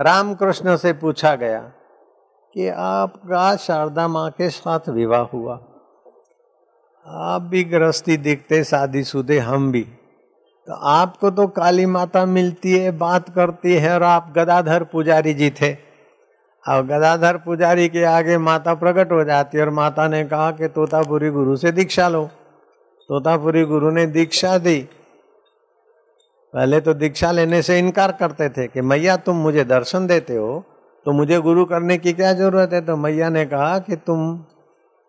रामकृष्ण से पूछा गया कि आपका शारदा माँ के साथ विवाह हुआ। आप भी गृहस्थी दिखते शादी शुदे हम भी। तो आपको तो काली माता मिलती है, बात करती है और आप गदाधर पुजारी जी थे। और गदाधर पुजारी के आगे माता प्रकट हो जाती है और माता ने कहा कि तोतापुरी गुरु से दीक्षा लो। तोतापुरी गुरु ने दीक्षा दी पहले तो दीक्षा लेने से इनकार करते थे कि, मैया, तुम मुझे दर्शन देते हो तो मुझे गुरु करने की क्या ज़रूरत है? तो मैया ने कहा कि, तुम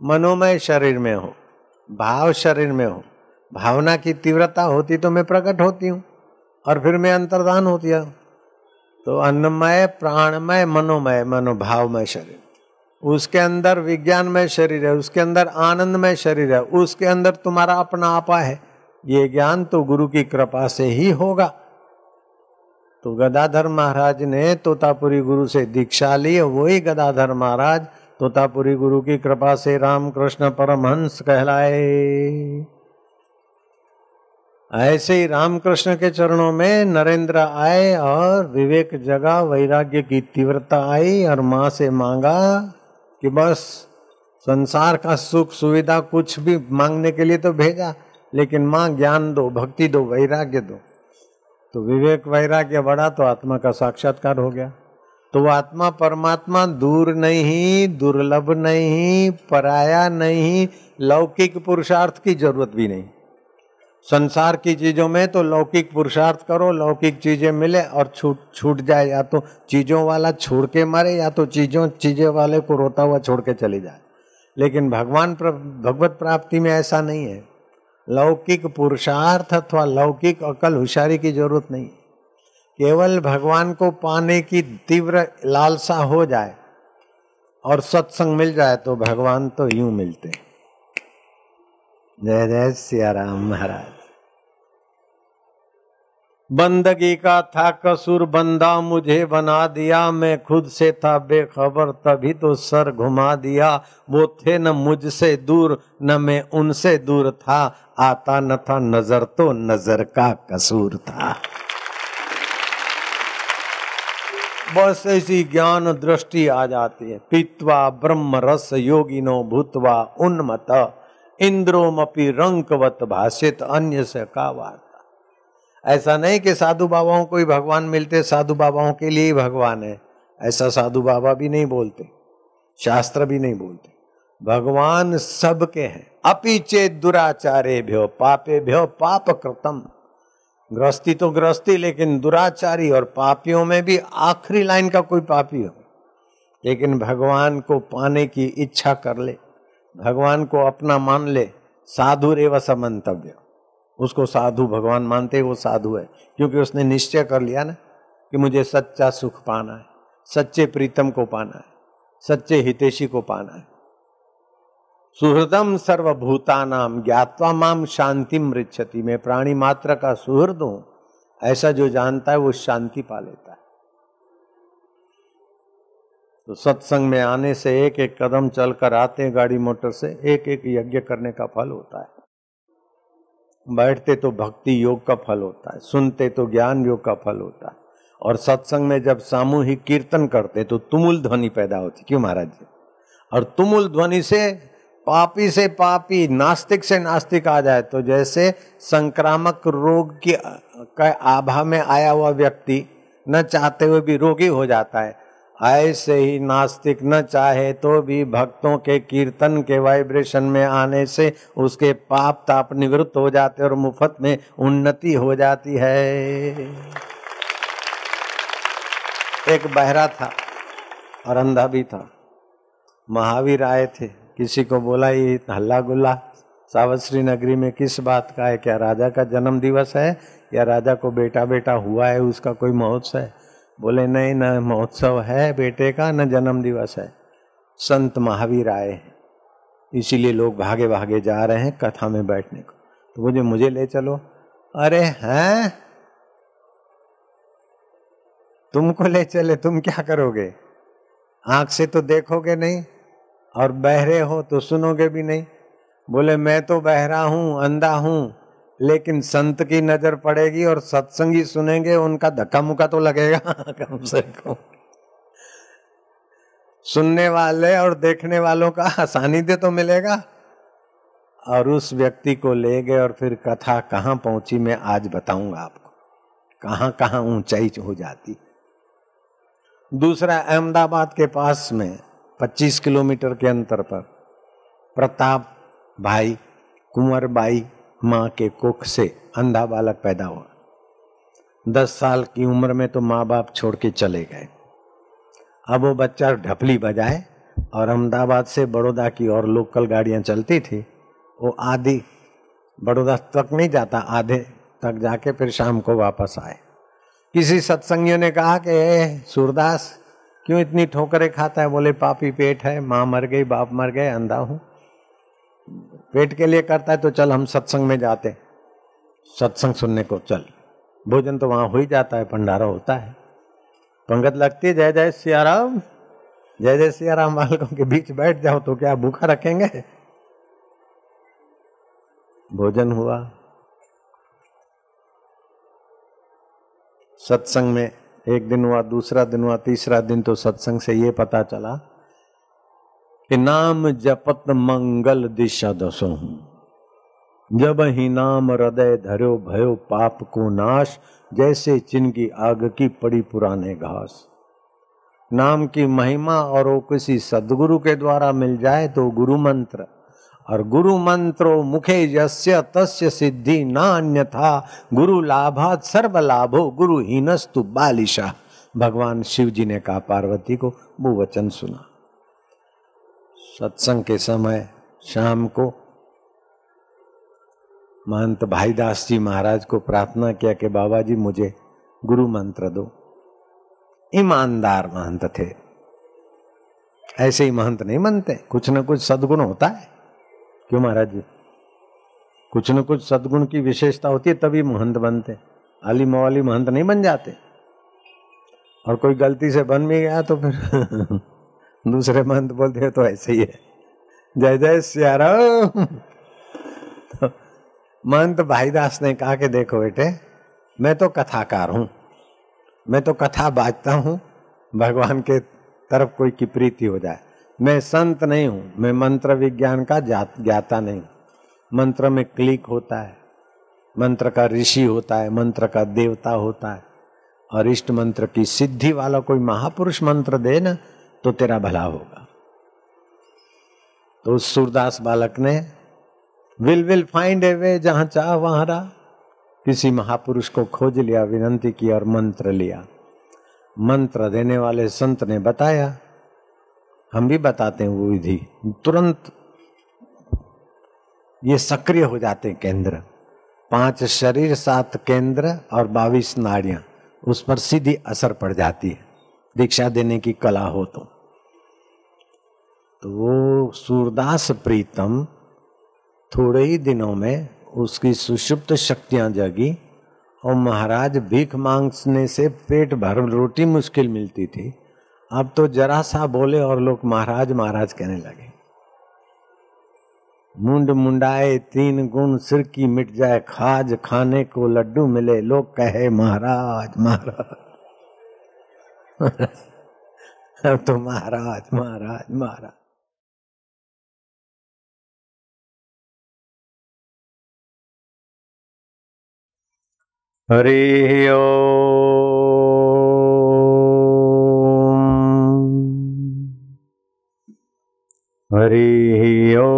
मनोमय शरीर में हो, भाव शरीर में हो, भावना की तीव्रता होती तो मैं प्रकट होती हूँ, और फिर मैं अंतर्दान होती हूँ। तो अन्नमय, प्राणमय, मनोमय, मनोभावमय शरीर। उसके अंदर विज्ञानमय शरीर है, उसके अंदर आनंदमय शरीर है, उसके अंदर तुम्हारा अपना आपा है। ये ज्ञान तो गुरु की कृपा से ही होगा। तो गदाधर महाराज ने तोतापुरी गुरु से दीक्षा ली वही गदाधर महाराज तोतापुरी गुरु की कृपा से रामकृष्ण परमहंस कहलाए। ऐसे ही रामकृष्ण के चरणों में नरेंद्र आए, और विवेक जगा, वैराग्य की तीव्रता आई, और माँ से मांगा कि बस संसार का सुख सुविधा कुछ भी मांगने के लिए तो भेजा। लेकिन माँ ज्ञान दो, भक्ति दो, वैराग्य दो। तो विवेक वैराग्य बढ़ा तो आत्मा का साक्षात्कार हो गया। तो वो आत्मा परमात्मा दूर नहीं, दुर्लभ नहीं, पराया नहीं, लौकिक पुरुषार्थ की ज़रूरत भी नहीं। संसार की चीज़ों में तो लौकिक पुरुषार्थ करो, लौकिक चीज़ें मिले और छूट छूट जाए, या तो चीज़ों वाला छोड़ के मरे, या तो चीज़ों, चीज़ें वाले को रोता हुआ छोड़ के चले जाए। लेकिन भगवान भगवत प्राप्ति में ऐसा नहीं है। लौकिक पुरुषार्थ अथवा लौकिक अकल होशियारी की ज़रूरत नहीं। केवल भगवान को पाने की तीव्र लालसा हो जाए और सत्संग मिल जाए तो भगवान तो यूँ मिलते जय जय सिया राम महाराज। बंदगी का था कसूर, बंदा मुझे बना दिया। मैं खुद से था बेखबर, तभी तो सर घुमा दिया। वो थे न मुझसे दूर, न मैं उनसे दूर था। आता न था नज़र तो नज़र का कसूर था। बस ऐसी ज्ञान दृष्टि आ जाती है। पीतवा, ब्रह्म, रस योगिनो भूतवा उन्मत इंद्रोमपि रंकवत भाषित, अन्य से का वार्ता ऐसा नहीं कि साधु बाबाओं को ही भगवान मिलते, साधु बाबाओं के लिए ही भगवान है। ऐसा साधु बाबा भी नहीं बोलते, शास्त्र भी नहीं बोलते। भगवान सबके हैं। अपीचे दुराचारे भ्यो पापे भ्यो पाप कृतम गृहस्थी तो गृहस्थी, लेकिन दुराचारी और पापियों में भी आखिरी लाइन का कोई पापी हो। लेकिन भगवान को पाने की इच्छा कर ले, भगवान को अपना मान ले, साधु रेव समंतव्य उसको साधु भगवान मानते वो साधु है। क्योंकि उसने निश्चय कर लिया ना कि मुझे सच्चा सुख पाना है, सच्चे प्रीतम को पाना है, सच्चे हितेशी को पाना है। सुहृदम सर्वभूता नाम ज्ञातवा माम शांति मृक्षति में प्राणी मात्र का सुहृद हूँ, ऐसा जो जानता है वो शांति पा लेता है। तो सत्संग में आने से एक एक कदम चलकर आते हैं गाड़ी मोटर से एक एक यज्ञ करने का फल होता है। बैठते तो भक्ति योग का फल होता है, सुनते तो ज्ञान योग का फल होता है। और सत्संग में जब सामूहिक कीर्तन करते तो तुमुल ध्वनि पैदा होती क्यों महाराज जी? और तुमुल ध्वनि से पापी से पापी, नास्तिक से नास्तिक आ जाए तो जैसे संक्रामक रोग की आभा में आया हुआ व्यक्ति न चाहते हुए भी रोगी हो जाता है ऐसे ही नास्तिक न चाहे तो भी भक्तों के कीर्तन के वाइब्रेशन में आने से उसके पाप ताप निवृत्त हो जाते और मुफ़्त में उन्नति हो जाती है। एक बहरा था और अंधा भी था। महावीर आए थे, किसी को बोला, ये हल्ला गुल्ला सावश्री नगरी में किस बात का है? क्या राजा का जन्म दिवस है? या राजा को बेटा बेटा हुआ है? उसका कोई महोत्सव है? बोले, नहीं, न महोत्सव है बेटे का, न जन्म दिवस है। संत महावीर आए इसीलिए लोग भागे भागे जा रहे हैं कथा में बैठने को। तो मुझे मुझे ले चलो। अरे, हैं? तुमको ले चले, तुम क्या करोगे? आँख से तो देखोगे नहीं और बहरे हो तो सुनोगे भी नहीं। बोले, मैं तो बहरा हूँ, अंधा हूँ। लेकिन संत की नज़र पड़ेगी और सत्संगी सुनेंगे, उनका धक्का मुक्का तो लगेगा, कम से कम। सुनने वाले और देखने वालों का सानिध्य तो मिलेगा। और उस व्यक्ति को ले गए और फिर कथा कहाँ पहुँची मैं आज बताऊँगा आपको। कहाँ कहाँ ऊंचाई हो जाती। दूसरा, अहमदाबाद के पास में 25 किलोमीटर के अंतर पर, प्रताप भाई, कुंवर बाई माँ के कुख से अंधा बालक पैदा हुआ। दस साल की उम्र में तो माँ बाप छोड़ के चले गए। अब वो बच्चा ढपली बजाए और अहमदाबाद से बड़ौदा की और लोकल गाड़ियाँ चलती थी। वो आधी बड़ौदा तक नहीं जाता, आधे तक जाके फिर शाम को वापस आए। किसी सत्संगियों ने कहा कि सूरदास, क्यों इतनी ठोकरें खाता है? बोले, पापी पेट है, माँ मर गई, बाप मर गए, अंधा हूँ। पेट के लिए करता है तो चल, हम सत्संग में जाते सत्संग सुनने को चल। भोजन तो वहाँ हो ही जाता है, भंडारा होता है। पंगत लगती है, जय जय सियाराम, जय जय सियाराम बालकों के बीच बैठ जाओ तो क्या भूखा रखेंगे? भोजन हुआ। सत्संग में एक दिन हुआ, दूसरा दिन हुआ, तीसरा दिन तो सत्संग से ये पता चला कि नाम जपत मंगल दिशा दसो हूँ। जब ही नाम हृदय धरो भयो पाप को नाश, जैसे चिन्ह की आग की पड़ी पुराने घास। नाम की महिमा और वो किसी सदगुरु के द्वारा मिल जाए तो गुरु मंत्र। और गुरु मंत्रो मुखे यस्य तस्य सिद्धि न अन्यथा गुरु लाभात सर्व लाभो, गुरु हीनस्तु बालिशा। भगवान शिव जी ने कहा, पार्वती को वो वचन सुना। सत्संग के समय शाम को महंत भाईदास जी महाराज को प्रार्थना किया कि बाबा जी मुझे गुरु मंत्र दो। ईमानदार महंत थे। ऐसे ही महंत नहीं बनते। कुछ न कुछ सदगुण होता है। क्यों महाराज जी? कुछ न कुछ सदगुण की विशेषता होती है, तभी महंत बनते। आली मवाली महंत नहीं बन जाते। और कोई गलती से बन भी गया तो फिर दूसरे महंत बोलते तो ऐसे ही है। जय जय सियाराम। महंत भाईदास ने कहा कि देखो बेटे, मैं तो कथाकार हूँ, मैं तो कथा बाजता हूँ, भगवान के तरफ़ कोई की प्रीति हो जाए। मैं संत नहीं हूँ, मैं मंत्र विज्ञान का ज्ञाता नहीं मंत्र में क्लिक होता है, मंत्र का ऋषि होता है, मंत्र का देवता होता है। और इष्ट मंत्र की सिद्धि वाला कोई महापुरुष मंत्र दे ना तो तेरा भला होगा। तो उस सूरदास बालक ने, will will find a way जहाँ चाह वहाँ रहा। किसी महापुरुष को खोज लिया, विनंती की और मंत्र लिया। मंत्र देने वाले संत ने बताया, हम भी बताते हैं वो विधि। तुरंत ये सक्रिय हो जाते हैं केंद्र। पाँच शरीर, सात केंद्र और बाईस नाड़ियाँ, उस पर सीधी असर पड़ जाती है। दीक्षा देने की कला हो तो। तो वो सूरदास प्रीतम थोड़े ही दिनों में उसकी सुषुप्त शक्तियाँ जगी और महाराज भीख मांगने से पेट भर रोटी मुश्किल मिलती थी। अब तो जरा सा बोले और लोग महाराज महाराज कहने लगे। मुंड मुंडाए तीन गुण सिर की मिट जाए, खाज खाने को लड्डू मिले, लोग कहे, महाराज महाराज। अब तो महाराज महाराज महाराज। हरि ओ। हरि ओ।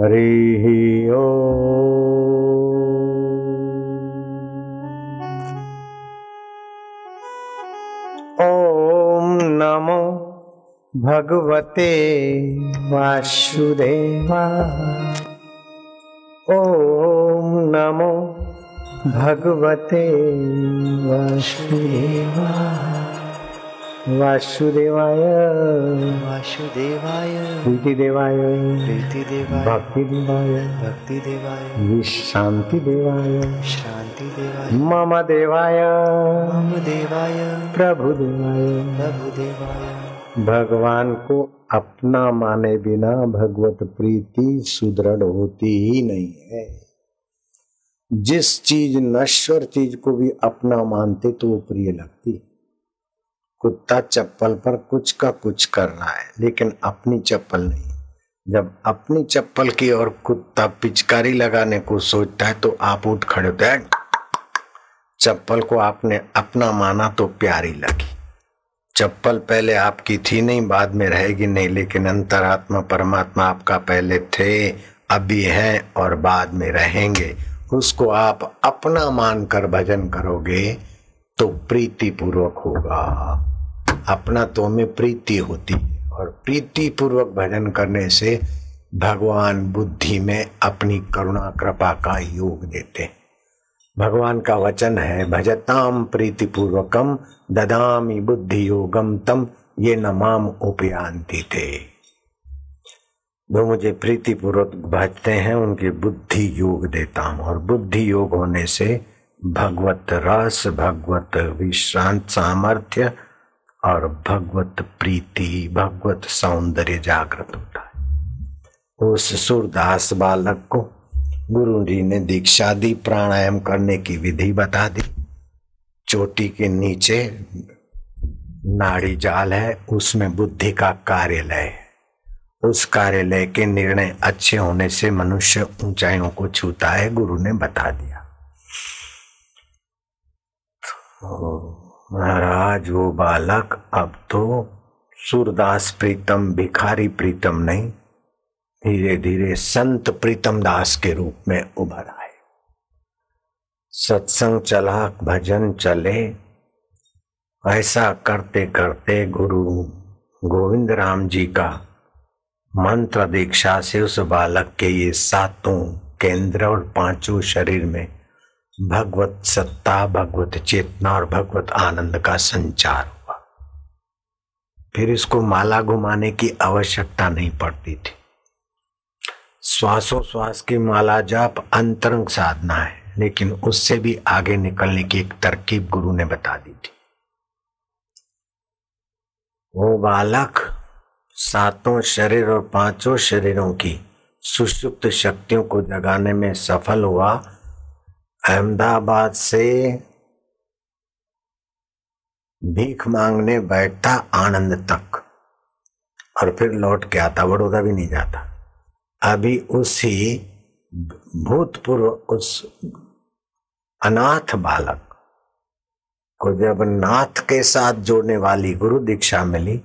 हरि भगवते वासुदेवा। ॐ नमो भगवते वासुदेवा। वासुदेवाय। वासुदेवाय। प्रीतिदेवाय। प्रीतिदेवाय। भक्तिदेवाय। भक्तिदेवाय। शान्तिदेवाय शान्तिदेवाय मम देवाय। मम देवाय। प्रभुदेवाय। प्रभुदेवाय। भगवान को अपना माने बिना भगवत प्रीति सुदृढ़ होती ही नहीं है। जिस चीज़ नश्वर चीज़ को भी अपना मानते तो वो प्रिय लगती कुत्ता चप्पल पर कुछ का कुछ कर रहा है, लेकिन अपनी चप्पल नहीं। जब अपनी चप्पल की और कुत्ता पिचकारी लगाने को सोचता है तो आप उठ खड़े होते चप्पल को आपने अपना माना तो प्यारी लगी। चप्पल पहले आपकी थी नहीं, बाद में रहेगी नहीं, लेकिन अंतरात्मा, परमात्मा आपका पहले थे, अभी हैं और बाद में रहेंगे। उसको आप अपना मानकर भजन करोगे तो प्रीति पूर्वक होगा। अपना तो में प्रीति होती है और प्रीति पूर्वक भजन करने से भगवान बुद्धि में अपनी करुणा, कृपा का योग देते हैं। भगवान का वचन है, भजताम प्रीति पूर्वकम ददामी बुद्धि योगम तम, ये नमाम उपयांति थे जो मुझे प्रीति पूर्वक भजते हैं, उनकी बुद्धि योग देता हूँ। और बुद्धि योग होने से भगवत रस, भगवत विश्रांत, सामर्थ्य और भगवत प्रीति, भगवत सौंदर्य जागृत होता है। उस सूरदास बालक को गुरु जी ने दीक्षा दी, प्राणायाम करने की विधि बता दी। चोटी के नीचे नाड़ी जाल है, उसमें बुद्धि का कार्यालय उस कार्यालय के निर्णय अच्छे होने से मनुष्य ऊंचाइयों को छूता है, गुरु ने बता दिया। तो महाराज, वो बालक अब तो सूरदास प्रीतम, भिखारी प्रीतम नहीं धीरे धीरे संत प्रीतम दास के रूप में उभर आए। सत्संग चला, भजन चले। ऐसा करते करते गुरु गोविंद राम जी का मंत्र दीक्षा से उस बालक के ये सातों केंद्र और पाँचों शरीर में भगवत सत्ता, भगवत चेतना और भगवत आनंद का संचार हुआ। फिर इसको माला घुमाने की आवश्यकता नहीं पड़ती थी। श्वासों श्वास की माला जाप अंतरंग साधना है, लेकिन उससे भी आगे निकलने की एक तरकीब गुरु ने बता दी थी। वो बालक सातों शरीर और पाँचों शरीरों की सुषुप्त शक्तियों को जगाने में सफल हुआ। अहमदाबाद से भीख मांगने बैठता आनंद तक। और फिर लौट के आता, बड़ौदा भी नहीं जाता। अभी उसी भूतपूर्व उस अनाथ बालक को जब नाथ के साथ जोड़ने वाली गुरु दीक्षा मिली,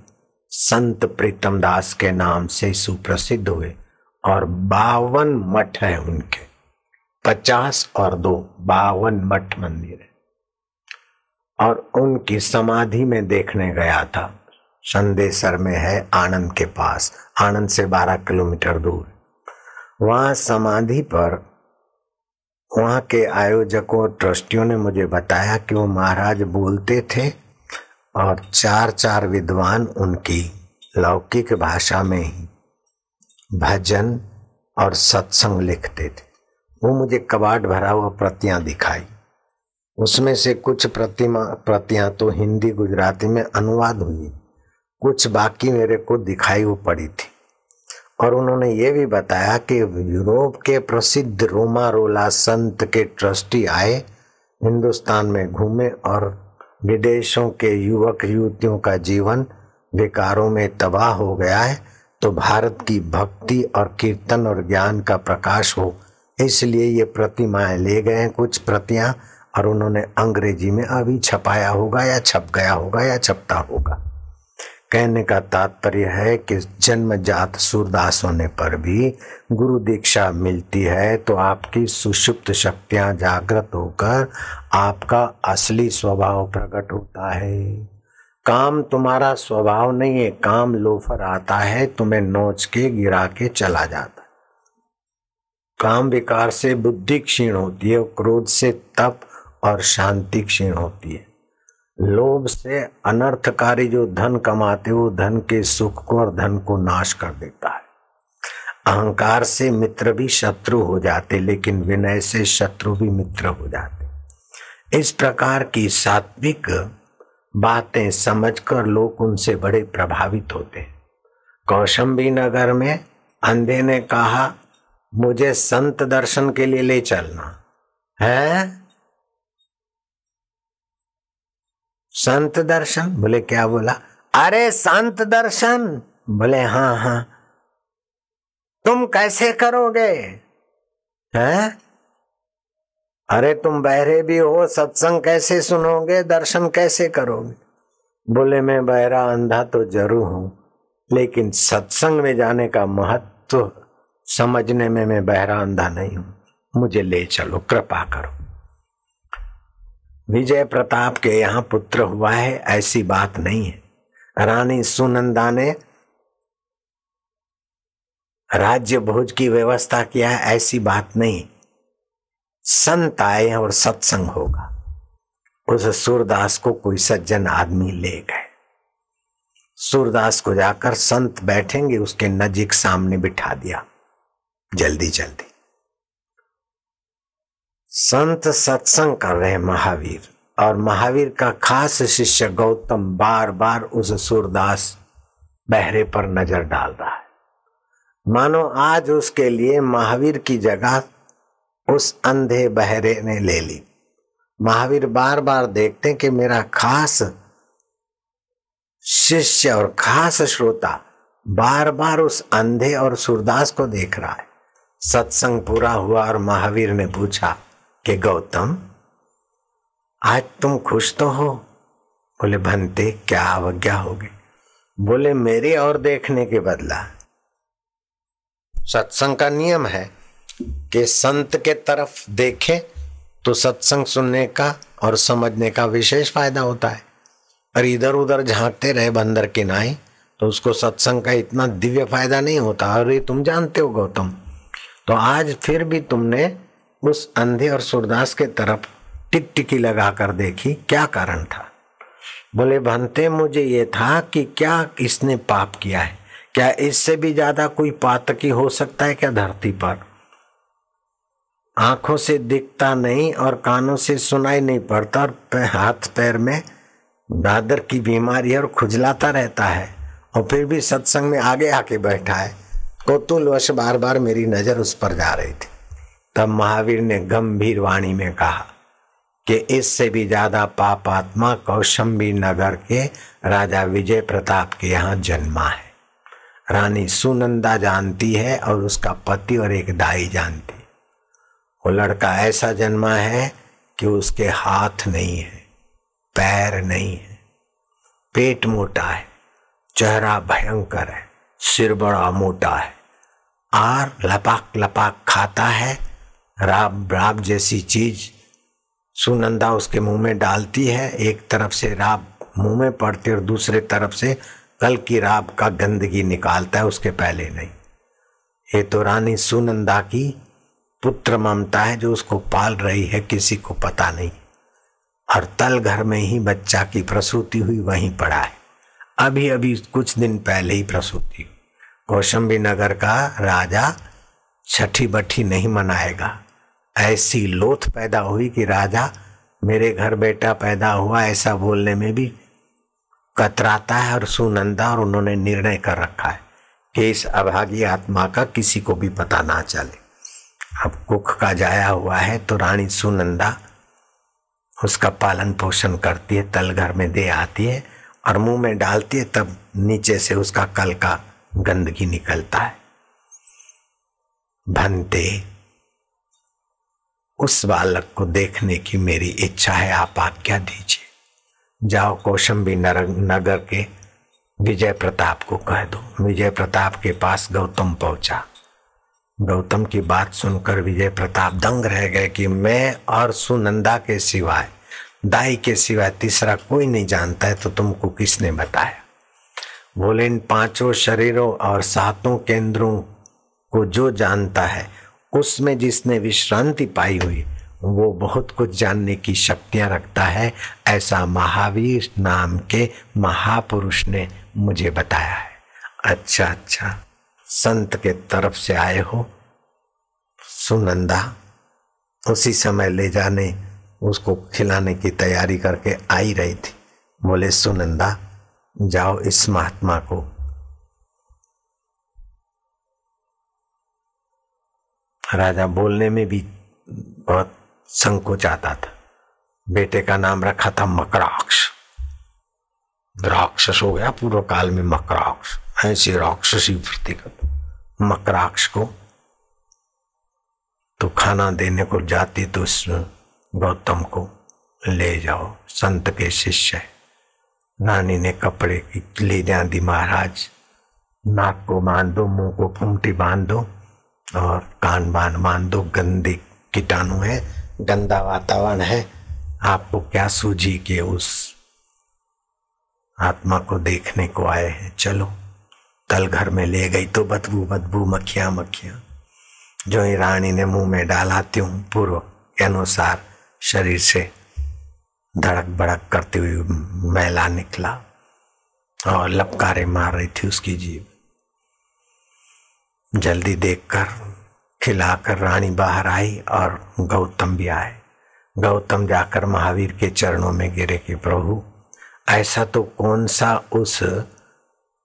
संत प्रीतम दास के नाम से सुप्रसिद्ध हुए और बावन मठ है उनके। पचास और दो बावन मठ मंदिर है। और उनकी समाधि में देखने गया था। संदेसर में है आनंद के पास। आनंद से बारह किलोमीटर दूर। वहाँ समाधि पर वहाँ के आयोजकों, ट्रस्टियों ने मुझे बताया कि वो महाराज बोलते थे और चार चार विद्वान उनकी लौकिक भाषा में ही भजन और सत्संग लिखते थे। वो मुझे कबाड़ भरा हुआ प्रतियाँ दिखाई। उसमें से कुछ प्रतिमा, प्रतियाँ तो हिंदी गुजराती में अनुवाद हुई। कुछ बाकी मेरे को दिखाई वो पड़ी थी। और उन्होंने ये भी बताया कि यूरोप के प्रसिद्ध रोमा रोला संत के ट्रस्टी आए, हिंदुस्तान में घूमे और विदेशों के युवक युवतियों का जीवन विकारों में तबाह हो गया है तो भारत की भक्ति और कीर्तन और ज्ञान का प्रकाश हो। इसलिए ये प्रतिमाएँ ले गए कुछ प्रतियाँ और उन्होंने अंग्रेज़ी में अभी छपाया होगा या छप गया होगा या छपता होगा। कहने का तात्पर्य है कि जन्मजात सूरदास होने पर भी गुरु दीक्षा मिलती है तो आपकी सुषुप्त शक्तियाँ जागृत होकर आपका असली स्वभाव प्रकट होता है। काम तुम्हारा स्वभाव नहीं है, काम लोफर आता है, तुम्हें नोच के गिरा के चला जाता है। काम विकार से बुद्धि क्षीण होती है, क्रोध से तप और शांति क्षीण होती है। लोभ से अनर्थकारी जो धन कमाते वो धन के सुख को और धन को नाश कर देता है। अहंकार से मित्र भी शत्रु हो जाते, लेकिन विनय से शत्रु भी मित्र हो जाते। इस प्रकार की सात्विक बातें समझकर लोग उनसे बड़े प्रभावित होते हैं। कौशंबी नगर में अंधे ने कहा, मुझे संत दर्शन के लिए ले चलना। है? संत दर्शन? बोले, क्या बोला? अरे संत दर्शन। बोले हाँ हाँ। तुम कैसे करोगे? हैं? अरे, तुम बहरे भी हो, सत्संग कैसे सुनोगे? दर्शन कैसे करोगे? बोले, मैं बहरा अंधा तो ज़रूर हूँ, लेकिन सत्संग में जाने का महत्व समझने में मैं बहरा अंधा नहीं हूँ। मुझे ले चलो, कृपा करो। विजय प्रताप के यहाँ पुत्र हुआ है, ऐसी बात नहीं है। रानी सुनंदा ने राज्य भोज की व्यवस्था किया है, ऐसी बात नहीं। संत आए और सत्संग होगा। उस सूरदास को कोई सज्जन आदमी ले गए। सूरदास को जाकर संत बैठेंगे, उसके नजीक सामने बिठा दिया। जल्दी जल्दी। संत सत्संग कर रहे महावीर। और महावीर का खास शिष्य गौतम बार बार उस सूरदास बहरे पर नज़र डाल रहा है। मानो आज उसके लिए महावीर की जगह उस अंधे बहरे ने ले ली। महावीर बार बार देखते हैं कि मेरा खास शिष्य और खास श्रोता बार बार उस अंधे और सूरदास को देख रहा है। सत्संग पूरा हुआ और महावीर ने पूछा कि गौतम, आज तुम खुश तो हो? बोले, भंते, क्या अवज्ञा होगी बोले, मेरी और देखने के बदला। सत्संग का नियम है कि संत के तरफ़ देखे तो सत्संग सुनने का और समझने का विशेष फ़ायदा होता है। और इधर उधर झांकते रहे बंदर के नाई तो उसको सत्संग का इतना दिव्य फ़ायदा नहीं होता। और ये तुम जानते हो गौतम तो आज फिर भी तुमने उस अंधे और सुरदास के तरफ़ टिकटिकी लगा कर देखी, क्या कारण था? बोले भनते मुझे ये था कि क्या इसने पाप किया है? क्या इससे भी ज़्यादा कोई पातकी हो सकता है क्या धरती पर? आँखों से दिखता नहीं और कानों से सुनाई नहीं पड़ता और हाथ पैर में दादर की बीमारी और खुजलाता रहता है और फिर भी सत्संग में आगे आके बैठा है। कोतुलवश बार बार मेरी नज़र उस पर जा रही थी। तब महावीर ने गंभीर वाणी में कहा कि इससे भी ज़्यादा पाप आत्मा कौशम्बी नगर के राजा विजय प्रताप के यहाँ जन्मा है। रानी सुनंदा जानती है और उसका पति और एक दाई जानती। वो लड़का ऐसा जन्मा है कि उसके हाथ नहीं है, पैर नहीं है, पेट मोटा है, चेहरा भयंकर है, सिर बड़ा मोटा है और लपाक लपाक खाता है राब राब जैसी चीज़ सुनंदा उसके मुँह में डालती है। एक तरफ़ से राब मुँह में पड़ती और दूसरे तरफ़ से कल की राब का गंदगी निकालता है, उसके पहले नहीं। ये तो रानी सुनंदा की पुत्र ममता है जो उसको पाल रही है, किसी को पता नहीं। और तल घर में ही बच्चा की प्रसूति हुई, वहीं पड़ा है। अभी अभी, कुछ दिन पहले ही प्रसूति। कौशंबी नगर का राजा छठी बठी नहीं मनाएगा। ऐसी लोथ पैदा हुई कि राजा, मेरे घर बेटा पैदा हुआ ऐसा बोलने में भी कतराता है और सुनंदा और उन्होंने निर्णय कर रखा है कि इस अभागी आत्मा का किसी को भी पता ना चले। अब कुख का जाया हुआ है तो रानी सुनंदा उसका पालन पोषण करती है, तल घर में दे आती है और मुँह में डालती है, तब नीचे से उसका कल का गंदगी निकलता है। भनते उस बालक को देखने की मेरी इच्छा है, आप आज्ञा दीजिए? जाओ कौशंबी नगर के विजय प्रताप को कह दो। विजय प्रताप के पास गौतम पहुँचा। गौतम की बात सुनकर विजय प्रताप दंग रह गए कि मैं और सुनंदा के सिवाय, दाई के सिवाय तीसरा कोई नहीं जानता है तो तुमको किसने बताया? बोले, इन पाँचों शरीरों और सातों केंद्रों को जो जानता है उसमें जिसने विश्रांति पाई हुई, वो बहुत कुछ जानने की शक्तियाँ रखता है, ऐसा महावीर नाम के महापुरुष ने मुझे बताया है। अच्छा अच्छा संत के तरफ़ से आए हो। सुनंदा, उसी समय ले जाने, उसको खिलाने की तैयारी करके आई रही थी। बोले, सुनंदा, जाओ इस महात्मा को राजा बोलने में भी बहुत संकोच आता था। बेटे का नाम रखा था मकराक्ष। राक्षस हो गया पूर्व काल में मकराक्ष। ऐसे राक्षसी प्रतीक मकराक्ष को तो खाना देने को जाती तो उस गौतम को ले जाओ, संत के शिष्य। रानी ने कपड़े की ले जा दी महाराज। नाक को बाँध दो मुँह को फूमटी बाँध। दो और कान बान बाँध दो गंदी कीटाणु है, गंदा वातावरण है। आपको क्या सूझी के उस आत्मा को देखने को आए हैं? चलो, कल घर में ले गई तो बदबू बदबू मक्खिया मक्खिया। जो ही रानी ने मुँह में डाला, त्यों पूर्व के अनुसार शरीर से धड़क भड़क करती हुई मैला निकला और लपकारे मार रही थी उसकी जीव जल्दी देखकर खिलाकर रानी बाहर आई और गौतम भी आए। गौतम जाकर महावीर के चरणों में गिरे कि प्रभु, ऐसा तो कौन सा उस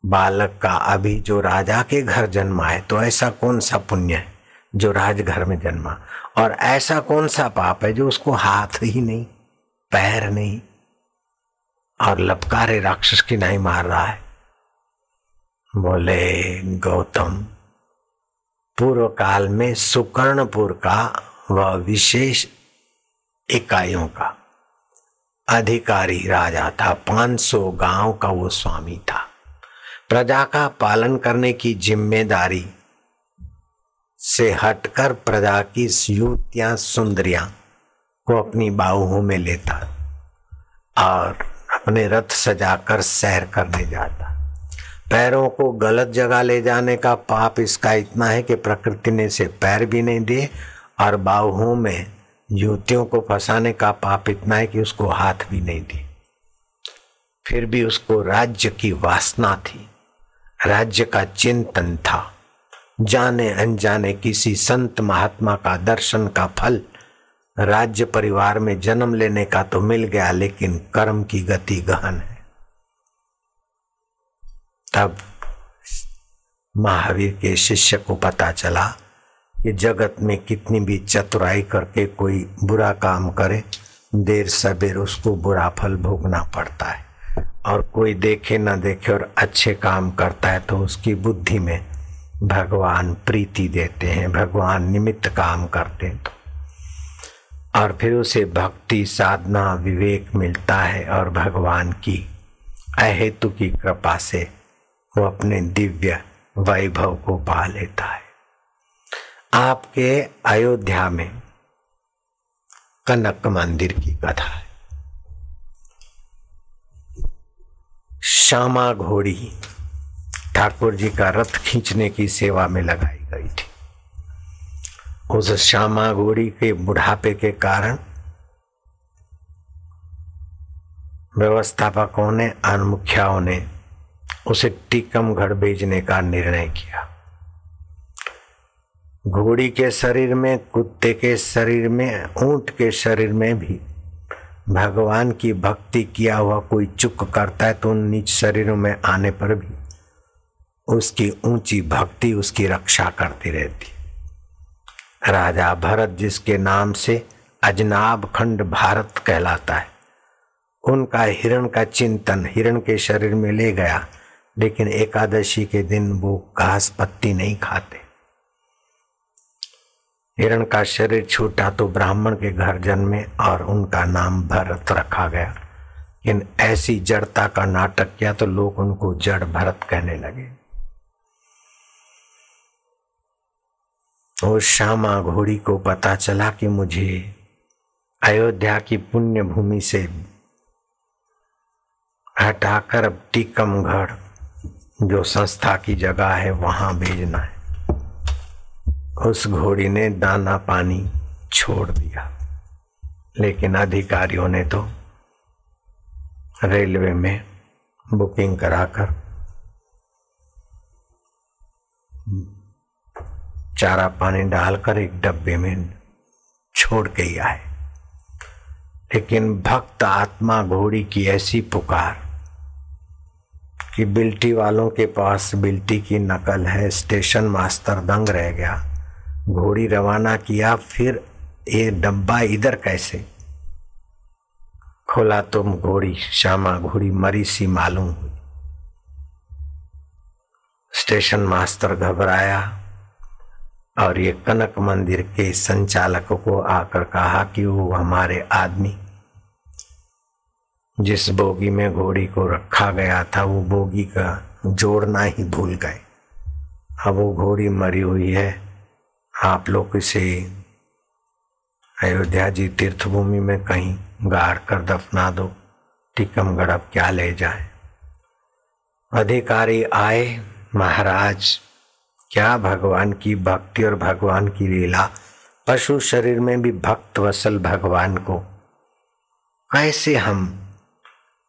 बालक का अभी जो राजा के घर जन्मा है तो ऐसा कौन सा पुण्य है जो राजघर में जन्मा? और ऐसा कौन सा पाप है जो उसको हाथ ही नहीं, पैर नहीं और लपकारे राक्षस की नहीं मार रहा है? बोले, गौतम पूर्व काल में सुकर्णपुर का वह विशेष इकाइयों का अधिकारी राजा था। 500 गाँव का वो स्वामी था। प्रजा का पालन करने की ज़िम्मेदारी से हटकर प्रजा की युवतियाँ, सुंदरियाँ को अपनी बाहुओं में लेता और अपने रथ सजाकर सैर करने जाता। पैरों को गलत जगह ले जाने का पाप इसका इतना है कि प्रकृति ने इसे पैर भी नहीं दिए और बाहुओं में युवतियों को फंसाने का पाप इतना है कि उसको हाथ भी नहीं दिए। फिर भी उसको राज्य की वासना थी, राज्य का चिंतन था। जाने अनजाने किसी संत महात्मा का दर्शन का फल, राज्य परिवार में जन्म लेने का तो मिल गया, लेकिन कर्म की गति गहन है। तब महावीर के शिष्य को पता चला कि जगत में कितनी भी चतुराई करके कोई बुरा काम करे, देर सबेर उसको बुरा फल भोगना पड़ता है। और कोई देखे ना देखे और अच्छे काम करता है तो उसकी बुद्धि में भगवान प्रीति देते हैं, भगवान निमित्त काम करते हैं तो। और फिर उसे भक्ति, साधना, विवेक मिलता है और भगवान की अहेतु की कृपा से वो अपने दिव्य वैभव को पा लेता है। आपके अयोध्या में कनक मंदिर की कथा है। श्यामा घोड़ी ठाकुर जी का रथ खींचने की सेवा में लगाई गई थी। उस श्यामा घोड़ी के बुढ़ापे के कारण व्यवस्थापकों ने, अनमुखियाओं ने उसे टीकमगढ़ भेजने का निर्णय किया। घोड़ी के शरीर में, कुत्ते के शरीर में, ऊँट के शरीर में भी भगवान की भक्ति किया हुआ कोई चुक करता है तो नीच शरीरों में आने पर भी उसकी ऊँची भक्ति उसकी रक्षा करती रहती। राजा भरत जिसके नाम से अजनाब खंड भारत कहलाता है, उनका हिरण का चिंतन हिरण के शरीर में ले गया। लेकिन एकादशी के दिन वो घास पत्ती नहीं खाते। हिरण का शरीर छूटा तो ब्राह्मण के घर जन्मे और उनका नाम भरत रखा गया। इन ऐसी जड़ता का नाटक किया तो लोग उनको जड़ भरत कहने लगे। और श्यामा घोड़ी को पता चला कि मुझे अयोध्या की पुण्य भूमि से हटाकर अब टीकमगढ़ जो संस्था की जगह है, वहाँ भेजना है। उस घोड़ी ने दाना पानी छोड़ दिया। लेकिन अधिकारियों ने तो रेलवे में बुकिंग कराकर चारा पानी डालकर एक डब्बे में छोड़ के आए। लेकिन भक्त आत्मा घोड़ी की ऐसी पुकार कि बिल्टी वालों के पास बिल्टी की नकल है, स्टेशन मास्टर दंग रह गया। घोड़ी रवाना किया, फिर ये डब्बा इधर कैसे? खोला तो घोड़ी, श्यामा घोड़ी मरी सी मालूम हुई। स्टेशन मास्टर घबराया और ये कनक मंदिर के संचालक को आकर कहा कि वो हमारे आदमी जिस बोगी में घोड़ी को रखा गया था, वो बोगी का जोड़ना ही भूल गए। अब वो घोड़ी मरी हुई है। आप लोग इसे अयोध्या जी तीर्थभूमि में कहीं गाड़ कर दफना दो। टीकमगढ़ अब क्या ले जाए? अधिकारी आए, महाराज, क्या भगवान की भक्ति और भगवान की लीला, पशु शरीर में भी भक्त वसल भगवान को, कैसे हम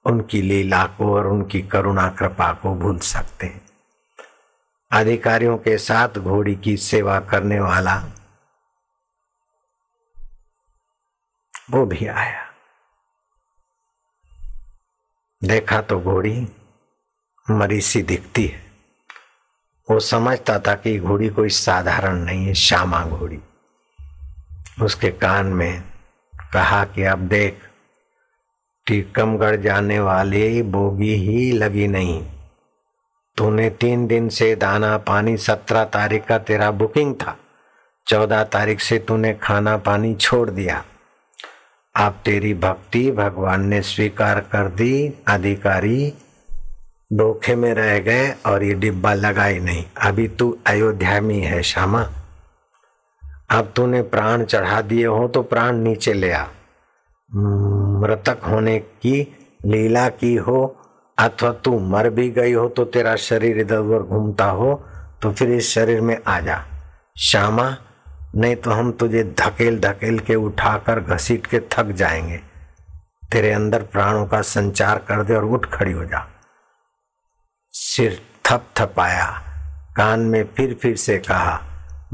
उनकी लीला को और उनकी करुणा कृपा को भूल सकते हैं। अधिकारियों के साथ घोड़ी की सेवा करने वाला वो भी आया। देखा तो घोड़ी मरी सी दिखती है। वो समझता था कि घोड़ी कोई साधारण नहीं है, श्यामा घोड़ी। उसके कान में कहा कि अब देख टीकमगढ़ जाने वाले बोगी ही लगी नहीं। तूने तीन दिन से दाना, पानी, सत्रह तारीख का तेरा बुकिंग था। चौदह तारीख से तूने खाना, पानी छोड़ दिया। अब तेरी भक्ति भगवान ने स्वीकार कर दी, अधिकारी धोखे में रह गए और ये डिब्बा लगा ही नहीं। अभी तू अयोध्या में है, श्यामा। अब तूने प्राण चढ़ा दिए हो तो प्राण नीचे ले आ। मृतक होने की लीला की हो, अथवा तू मर भी गई हो तो तेरा शरीर इधर उधर घूमता हो तो फिर इस शरीर में आ जा। श्यामा, नहीं तो हम तुझे धकेल धकेल के उठाकर घसीट के थक जाएँगे। तेरे अंदर प्राणों का संचार कर दे और उठ खड़ी हो जा। सिर थप थपाया, कान में फिर फिर से कहा,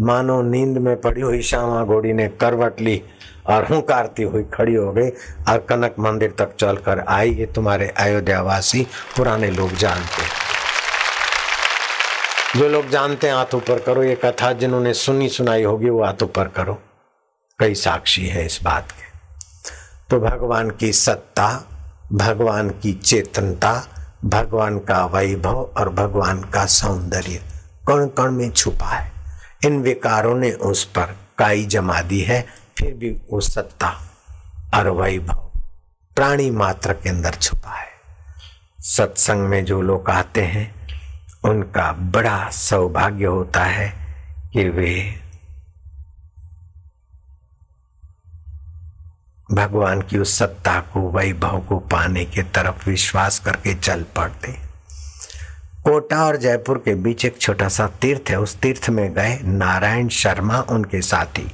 मानो नींद में पड़ी हुई श्यामा घोड़ी ने करवट ली और हुंकारती हुई खड़ी हो गई और कनक मंदिर तक चलकर आई। ये तुम्हारे अयोध्या वासी पुराने लोग जानते जो लोग जानते हैं, हाथ ऊपर करो। ये कथा जिन्होंने सुनी सुनाई होगी, वो हाथ ऊपर करो। कई साक्षी है इस बात के। तो भगवान की सत्ता, भगवान की चेतनता, भगवान का वैभव और भगवान का सौंदर्य कण कण में छुपा है। इन विकारों ने उस पर काई जमा दी है। फिर भी वो सत्ता और वैभव प्राणी मात्र के अंदर छुपा है। सत्संग में जो लोग आते हैं, उनका बड़ा सौभाग्य होता है कि वे भगवान की उस सत्ता को, वैभव को पाने के तरफ़ विश्वास करके चल पड़ते कोटा और जयपुर के बीच एक छोटा सा तीर्थ है। उस तीर्थ में गए नारायण शर्मा, उनके साथी।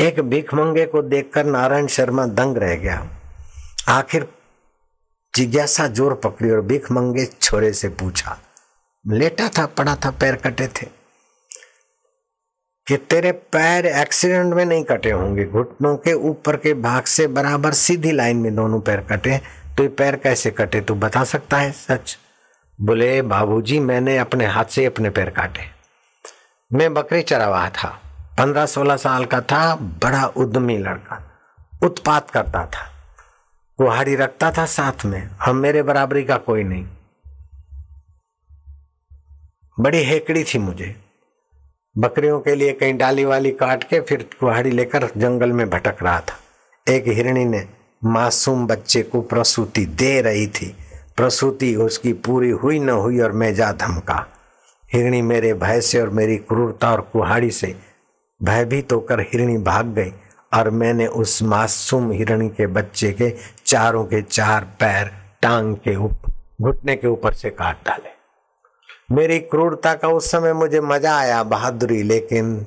एक भिखमंगे को देखकर नारायण शर्मा दंग रह गया। आखिर जिज्ञासा ज़ोर पकड़ी और भिखमंगे छोरे से पूछा, लेटा था, पड़ा था, पैर कटे थे? कि तेरे पैर एक्सीडेंट में नहीं कटे होंगे? घुटनों के ऊपर के भाग से बराबर सीधी लाइन में दोनों पैर कटे तो ये पैर कैसे कटे, तू बता सकता है? सच। बोले, बाबूजी, मैंने अपने हाथ से अपने पैर काटे। मैं बकरी चरावा था। पंद्रह सोलह साल का था, बड़ा उद्यमी लड़का, उत्पात करता था। कुहाड़ी रखता था साथ में, हम मेरे बराबरी का कोई नहीं। बड़ी हेकड़ी थी मुझे। बकरियों के लिए कहीं डाली वाली काट के फिर कुहाड़ी लेकर जंगल में भटक रहा था। एक हिरणी ने मासूम बच्चे को प्रसूति दे रही थी। प्रसूति उसकी पूरी हुई न हुई और मैं जा धमका। हिरणी मेरे भय से और मेरी क्रूरता और कुहाड़ी से भयभीत होकर हिरणी भाग गई और मैंने उस मासूम हिरणी के बच्चे के चारों के चार पैर टांग के ऊपर घुटने के ऊपर से काट डाले। मेरी क्रूरता का उस समय मुझे मज़ा आया, बहादुरी, लेकिन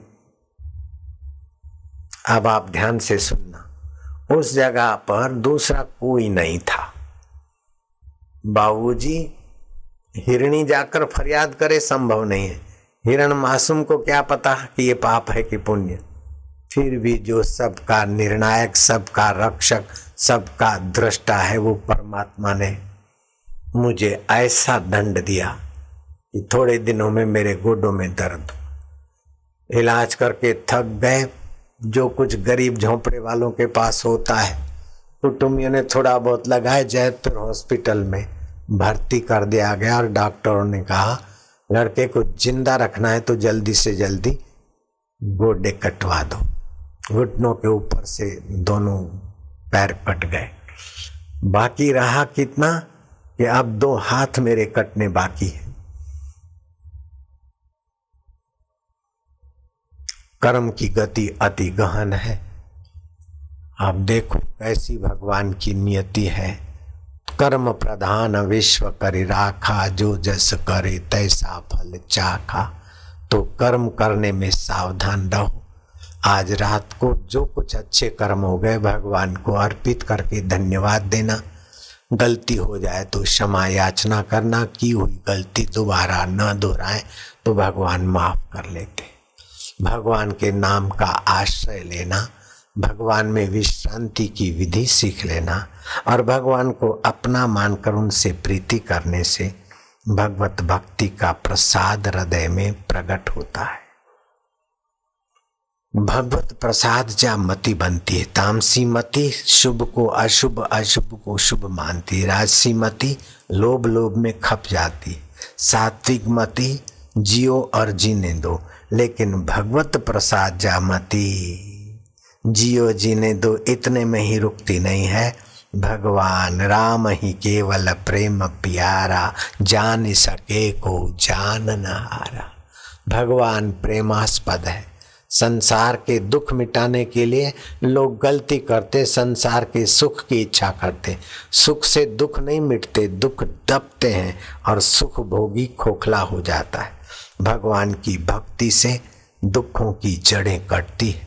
अब आप ध्यान से सुनना, उस जगह पर दूसरा कोई नहीं था। बाबूजी, हिरणी जाकर फरियाद करे संभव नहीं है। हिरण मासूम को क्या पता कि ये पाप है कि पुण्य? फिर भी जो सबका निर्णायक, सबका रक्षक, सबका दृष्टा है, वो परमात्मा ने मुझे ऐसा दंड दिया कि थोड़े दिनों में मेरे गोडों में दर्द। इलाज करके थक गए। जो कुछ गरीब झोंपड़े वालों के पास होता है कुटुंबियों ने थोड़ा बहुत लगाए, जयपुर हॉस्पिटल में भर्ती कर दिया गया और डॉक्टरों ने कहा लड़के को ज़िंदा रखना है तो जल्दी से जल्दी गोडे कटवा दो। घुटनों के ऊपर से दोनों पैर कट गए। बाकी रहा कितना कि अब दो हाथ मेरे कटने बाकी है। कर्म की गति अति गहन है। आप देखो कैसी भगवान की नियति है। कर्म प्रधान विश्व करे राखा, जो जस करे तैसा फल चाखा। तो कर्म करने में सावधान रहो। आज रात को जो कुछ अच्छे कर्म हो गए, भगवान को अर्पित करके धन्यवाद देना। गलती हो जाए तो क्षमा याचना करना, की हुई गलती दोबारा न दोहराए तो भगवान माफ़ कर लेते। भगवान के नाम का आश्रय लेना। भगवान में विश्रांति की विधि सीख लेना और भगवान को अपना मानकर उनसे प्रीति करने से भगवत भक्ति का प्रसाद हृदय में प्रकट होता है। भगवत प्रसाद जा मति बनती है, तामसी मति शुभ को अशुभ अशुभ को शुभ मानती है, राजसी मति लोभ लोभ में खप जाती सात्विक मति जियो और जीने दो, लेकिन भगवत प्रसाद जा मति जियो जीने दो इतने में ही रुकती नहीं है। भगवान राम ही केवल प्रेम प्यारा, जान सके को जान न हारा। भगवान प्रेमास्पद है। संसार के दुख मिटाने के लिए लोग गलती करते, संसार के सुख की इच्छा करते। सुख से दुख नहीं मिटते, दुख दबते हैं और सुख भोगी खोखला हो जाता है। भगवान की भक्ति से दुखों की जड़ें कटती है।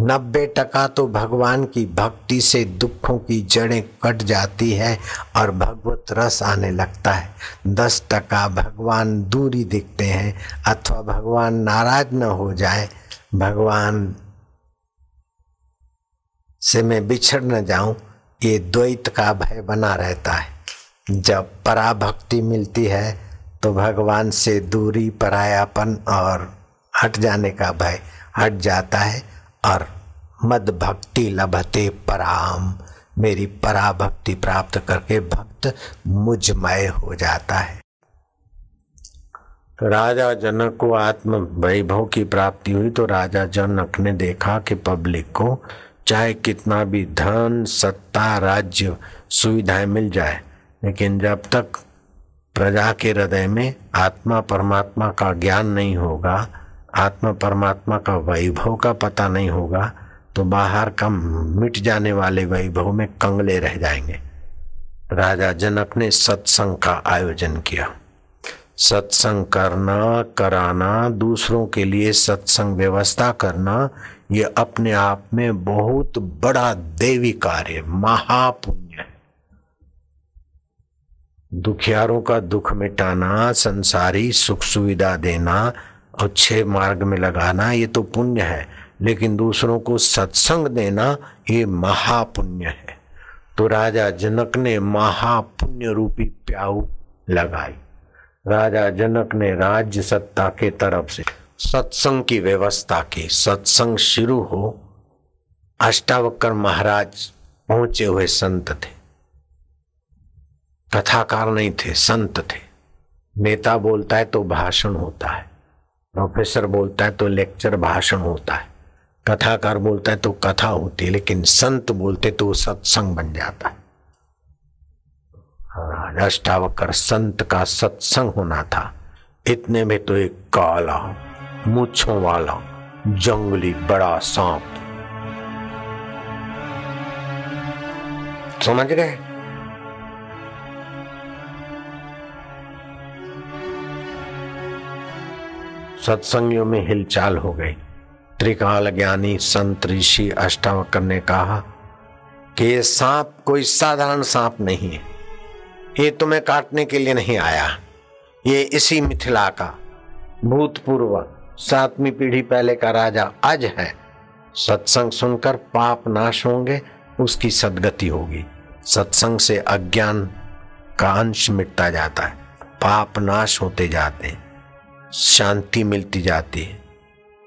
नब्बे टका तो भगवान की भक्ति से दुखों की जड़ें कट जाती है और भगवत रस आने लगता है। दस टका भगवान दूरी दिखते हैं अथवा भगवान नाराज़ न हो जाए। भगवान से मैं बिछड़ न जाऊँ, ये द्वैत का भय बना रहता है। जब पराभक्ति मिलती है तो भगवान से दूरी, परायापन और हट जाने का भय हट जाता है। और मद भक्ति लभते पराम। मेरी पराभक्ति प्राप्त करके भक्त मुझमय हो जाता है। राजा जनक को आत्म वैभव की प्राप्ति हुई तो राजा जनक ने देखा कि पब्लिक को चाहे कितना भी धन, सत्ता, राज्य सुविधाएँ मिल जाए, लेकिन जब तक प्रजा के हृदय में आत्मा परमात्मा का ज्ञान नहीं होगा आत्मा परमात्मा का वैभव का पता नहीं होगा तो बाहर का मिट जाने वाले वैभव में कंगले रह जाएँगे। राजा जनक ने सत्संग का आयोजन किया। सत्संग करना, कराना, दूसरों के लिए सत्संग व्यवस्था करना, ये अपने आप में बहुत बड़ा देवी कार्य महापुण्य है। दुखियारों का दुख मिटाना, संसारी सुख सुविधा देना अच्छे मार्ग में लगाना ये तो पुण्य है, लेकिन दूसरों को सत्संग देना ये महापुण्य है। तो राजा जनक ने महापुण्य रूपी प्याऊ लगाई। राजा जनक ने राज्य सत्ता के तरफ़ से सत्संग की व्यवस्था की। सत्संग शुरू हो, अष्टावक्र महाराज पहुँचे हुए संत थे। कथाकार नहीं थे, संत थे। नेता बोलता है तो भाषण होता है। प्रोफेसर बोलता है तो लेक्चर भाषण होता है। कथाकार बोलता है तो कथा होती है, लेकिन संत बोलते तो सत्संग बन जाता है। अष्टावकर संत का सत्संग होना था। इतने में तो एक काला, मूछों वाला, जंगली बड़ा सांप। समझ गए सत्संगियों में हिलचाल हो गई। त्रिकाल ज्ञानी संत ऋषि अष्टावकर ने कहा, कि ये सांप कोई साधारण सांप नहीं है। ये तुम्हें काटने के लिए नहीं आया। ये इसी मिथिला का, भूतपूर्व, सातवीं पीढ़ी पहले का राजा आज है। सत्संग सुनकर पाप नाश होंगे, उसकी सदगति होगी। सत्संग से अज्ञान का अंश मिटता जाता है। पाप नाश होते जाते हैं। शांति मिलती जाती है।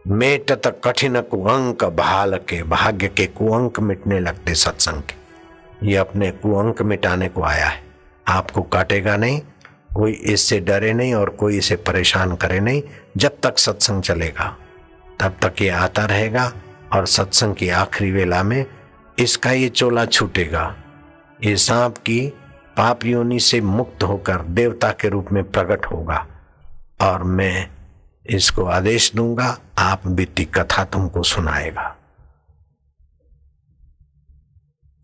मेटत कठिन कुअंक, भाल के भाग्य के कुअंक मिटने लगते सत्संग के। ये अपने कुअंक मिटाने को आया है। आपको काटेगा नहीं, कोई इससे डरे नहीं और कोई इसे परेशान करे नहीं। जब तक सत्संग चलेगा, तब तक ये आता रहेगा और सत्संग की आखिरी वेला में इसका ये चोला छूटेगा। ये सांप की पाप योनि से मुक्त होकर देवता के रूप में प्रकट होगा। और मैं इसको आदेश दूँगा, आप बीती कथा तुमको सुनाएगा।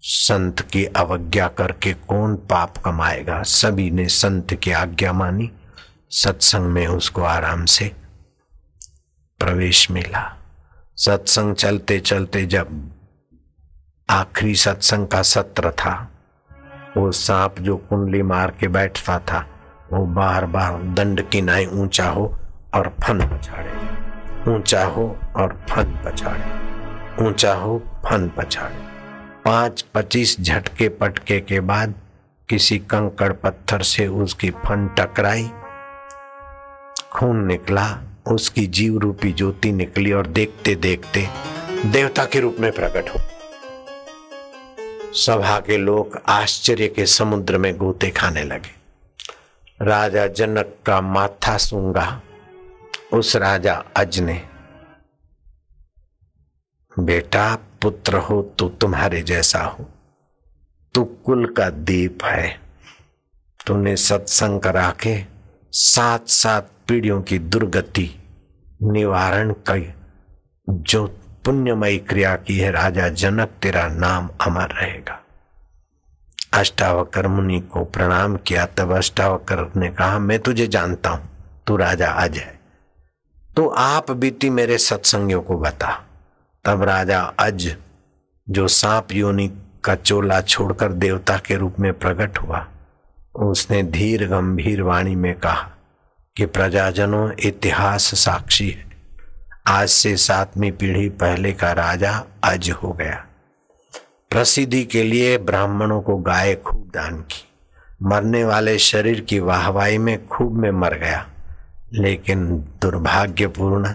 संत की अवज्ञा करके कौन पाप कमाएगा? सभी ने संत की आज्ञा मानी। सत्संग में उसको आराम से प्रवेश मिला। सत्संग चलते चलते जब आखिरी सत्संग का सत्र था, वो सांप जो कुंडली मार के बैठता था वो बार बार दंड की नाई ऊँचा हो और फन पछाड़े। ऊँचा हो और फन पछाड़े। ऊँचा हो, फन पछाड़े। पाँच पच्चीस झटके पटके के बाद किसी कंकड़ पत्थर से उसकी फन टकराई। खून निकला, उसकी जीव रूपी ज्योति निकली और देखते देखते देवता के रूप में प्रकट हो। सभा के लोग आश्चर्य के समुद्र में गोते खाने लगे। राजा जनक का माथा सूँगा उस राजा अज ने बेटा, पुत्र हो तो तुम्हारे जैसा हो। तू कुल का दीप है। तूने सत्संग करा के सात सात पीढ़ियों की दुर्गति, निवारण कर जो पुण्यमयी क्रिया की है, राजा जनक तेरा नाम अमर रहेगा। अष्टावकर मुनि को प्रणाम किया, तब अष्टावकर ने कहा, मैं तुझे जानता हूँ, तू राजा अज है तो आप बीती मेरे सत्संगियों को बता। तब राजा अज, जो सांप योनि का चोला छोड़कर देवता के रूप में प्रकट हुआ, उसने धीर गंभीर वाणी में कहा कि, प्रजाजनों, इतिहास साक्षी है। आज से सातवीं पीढ़ी पहले का राजा अज हो गया। प्रसिद्धि के लिए ब्राह्मणों को गाय खूब दान की। मरने वाले शरीर की वाहवाही में खूब में मर गया, लेकिन दुर्भाग्यपूर्ण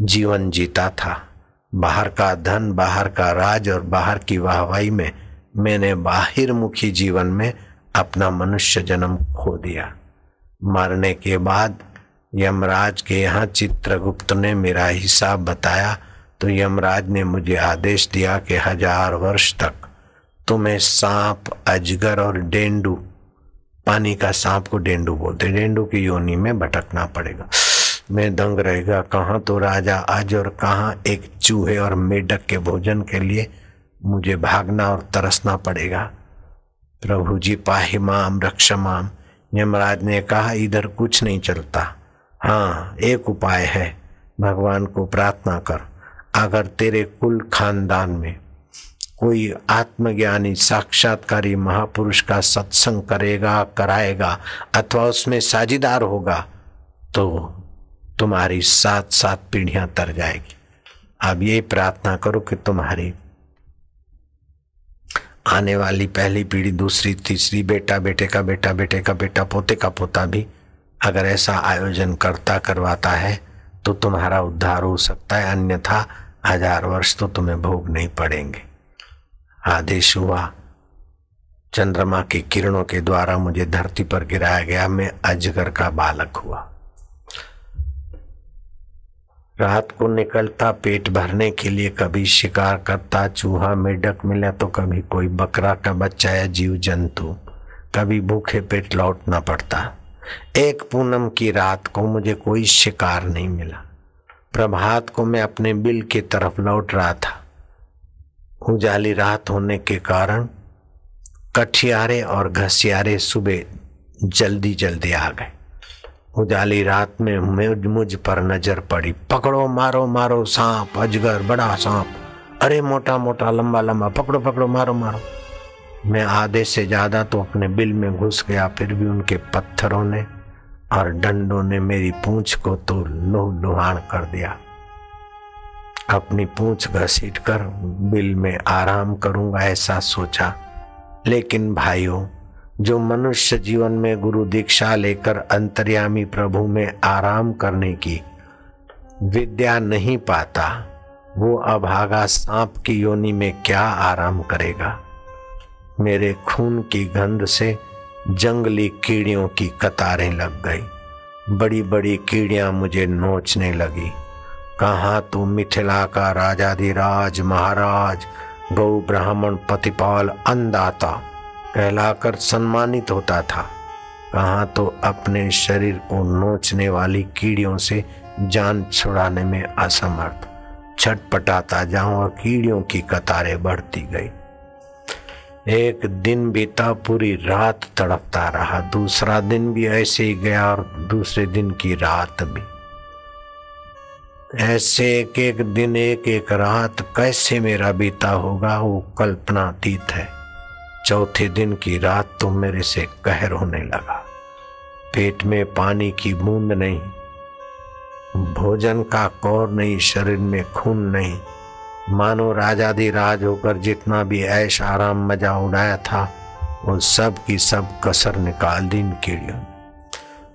जीवन जीता था। बाहर का धन, बाहर का राज और बाहर की वाहवाही में मैंने बाहिर मुखी जीवन में अपना मनुष्य जन्म खो दिया। मरने के बाद यमराज के यहाँ चित्रगुप्त ने मेरा हिसाब बताया तो यमराज ने मुझे आदेश दिया कि हज़ार वर्ष तक तुम्हें सांप, अजगर और डेंडू, पानी का सांप को डेंडू बोलते डेंडू की योनी में भटकना पड़ेगा। मैं दंग रहेगा। कहाँ तो राजा आज और कहाँ एक चूहे और मेढक के भोजन के लिए मुझे भागना और तरसना पड़ेगा। प्रभु जी, पाही माम, रक्ष माम, यमराज ने कहा, इधर कुछ नहीं चलता। हाँ एक उपाय है। भगवान को प्रार्थना कर। अगर तेरे कुल खानदान में कोई आत्मज्ञानी साक्षात्कारी महापुरुष का सत्संग करेगा, कराएगा, अथवा उसमें साझीदार होगा तो तुम्हारी सात सात पीढ़ियाँ तर जाएगी। अब ये प्रार्थना करो कि तुम्हारी आने वाली पहली पीढ़ी, दूसरी, तीसरी, बेटा, बेटे का बेटा, बेटे का बेटा, पोते का पोता भी अगर ऐसा आयोजन करता करवाता है तो तुम्हारा उद्धार हो सकता है। अन्यथा हज़ार वर्ष तो तुम्हें भोग नहीं पड़ेंगे। आदेश हुआ, चंद्रमा की किरणों के द्वारा मुझे धरती पर गिराया गया, मैं अजगर का बालक हुआ। रात को निकलता पेट भरने के लिए कभी शिकार करता, चूहा, मेढक मिला तो कभी कोई बकरा का बच्चा या जीव जंतु कभी भूखे पेट लौटना पड़ता। एक पूनम की रात को मुझे कोई शिकार नहीं मिला। प्रभात को मैं अपने बिल की तरफ़ लौट रहा था। उजाली रात होने के कारण कठियारे और घसियारे सुबह जल्दी जल्दी आ गए। उजाली रात में मुझ मुझ पर नज़र पड़ी। पकड़ो, मारो मारो सांप, अजगर, बड़ा सांप। अरे मोटा मोटा, लंबा लंबा, पकड़ो पकड़ो, मारो मारो। मैं आधे से ज़्यादा तो अपने बिल में घुस गया, फिर भी उनके पत्थरों ने और डंडों ने मेरी पूंछ को तो लोह लुहान कर दिया। अपनी पूंछ घसीट कर बिल में आराम करूँगा ऐसा सोचा। लेकिन भाइयों, जो मनुष्य जीवन में गुरु दीक्षा लेकर अंतर्यामी प्रभु में आराम करने की विद्या नहीं पाता, वो अभागा सांप की योनि में क्या आराम करेगा? मेरे खून की गंध से जंगली कीड़ियों की कतारें लग गई। बड़ी बड़ी कीड़ियाँ मुझे नोचने लगी। कहा तू मिथिला का राजाधिराज, महाराज, गौ ब्राह्मण पतिपाल, अन्नदाता? कहलाकर सम्मानित होता था। कहा तो अपने शरीर को नोचने वाली कीड़ियों से जान छुड़ाने में असमर्थ? छटपटाता जाऊँ और कीड़ियों की कतारें बढ़ती गई। एक दिन बीता, पूरी रात तड़पता रहा। दूसरा दिन भी ऐसे ही गया और दूसरे दिन की रात भी। ऐसे एक एक दिन, एक एक रात कैसे मेरा बीता होगा, वो कल्पनातीत है। चौथे दिन की रात तो मेरे से कहर होने लगा। पेट में पानी की बूंद नहीं, भोजन का कौर नहीं, शरीर में खून नहीं। मानो राजाधिराज होकर जितना भी ऐश आराम मज़ा उड़ाया था वो सब की सब कसर निकाल दी इन कीड़ियों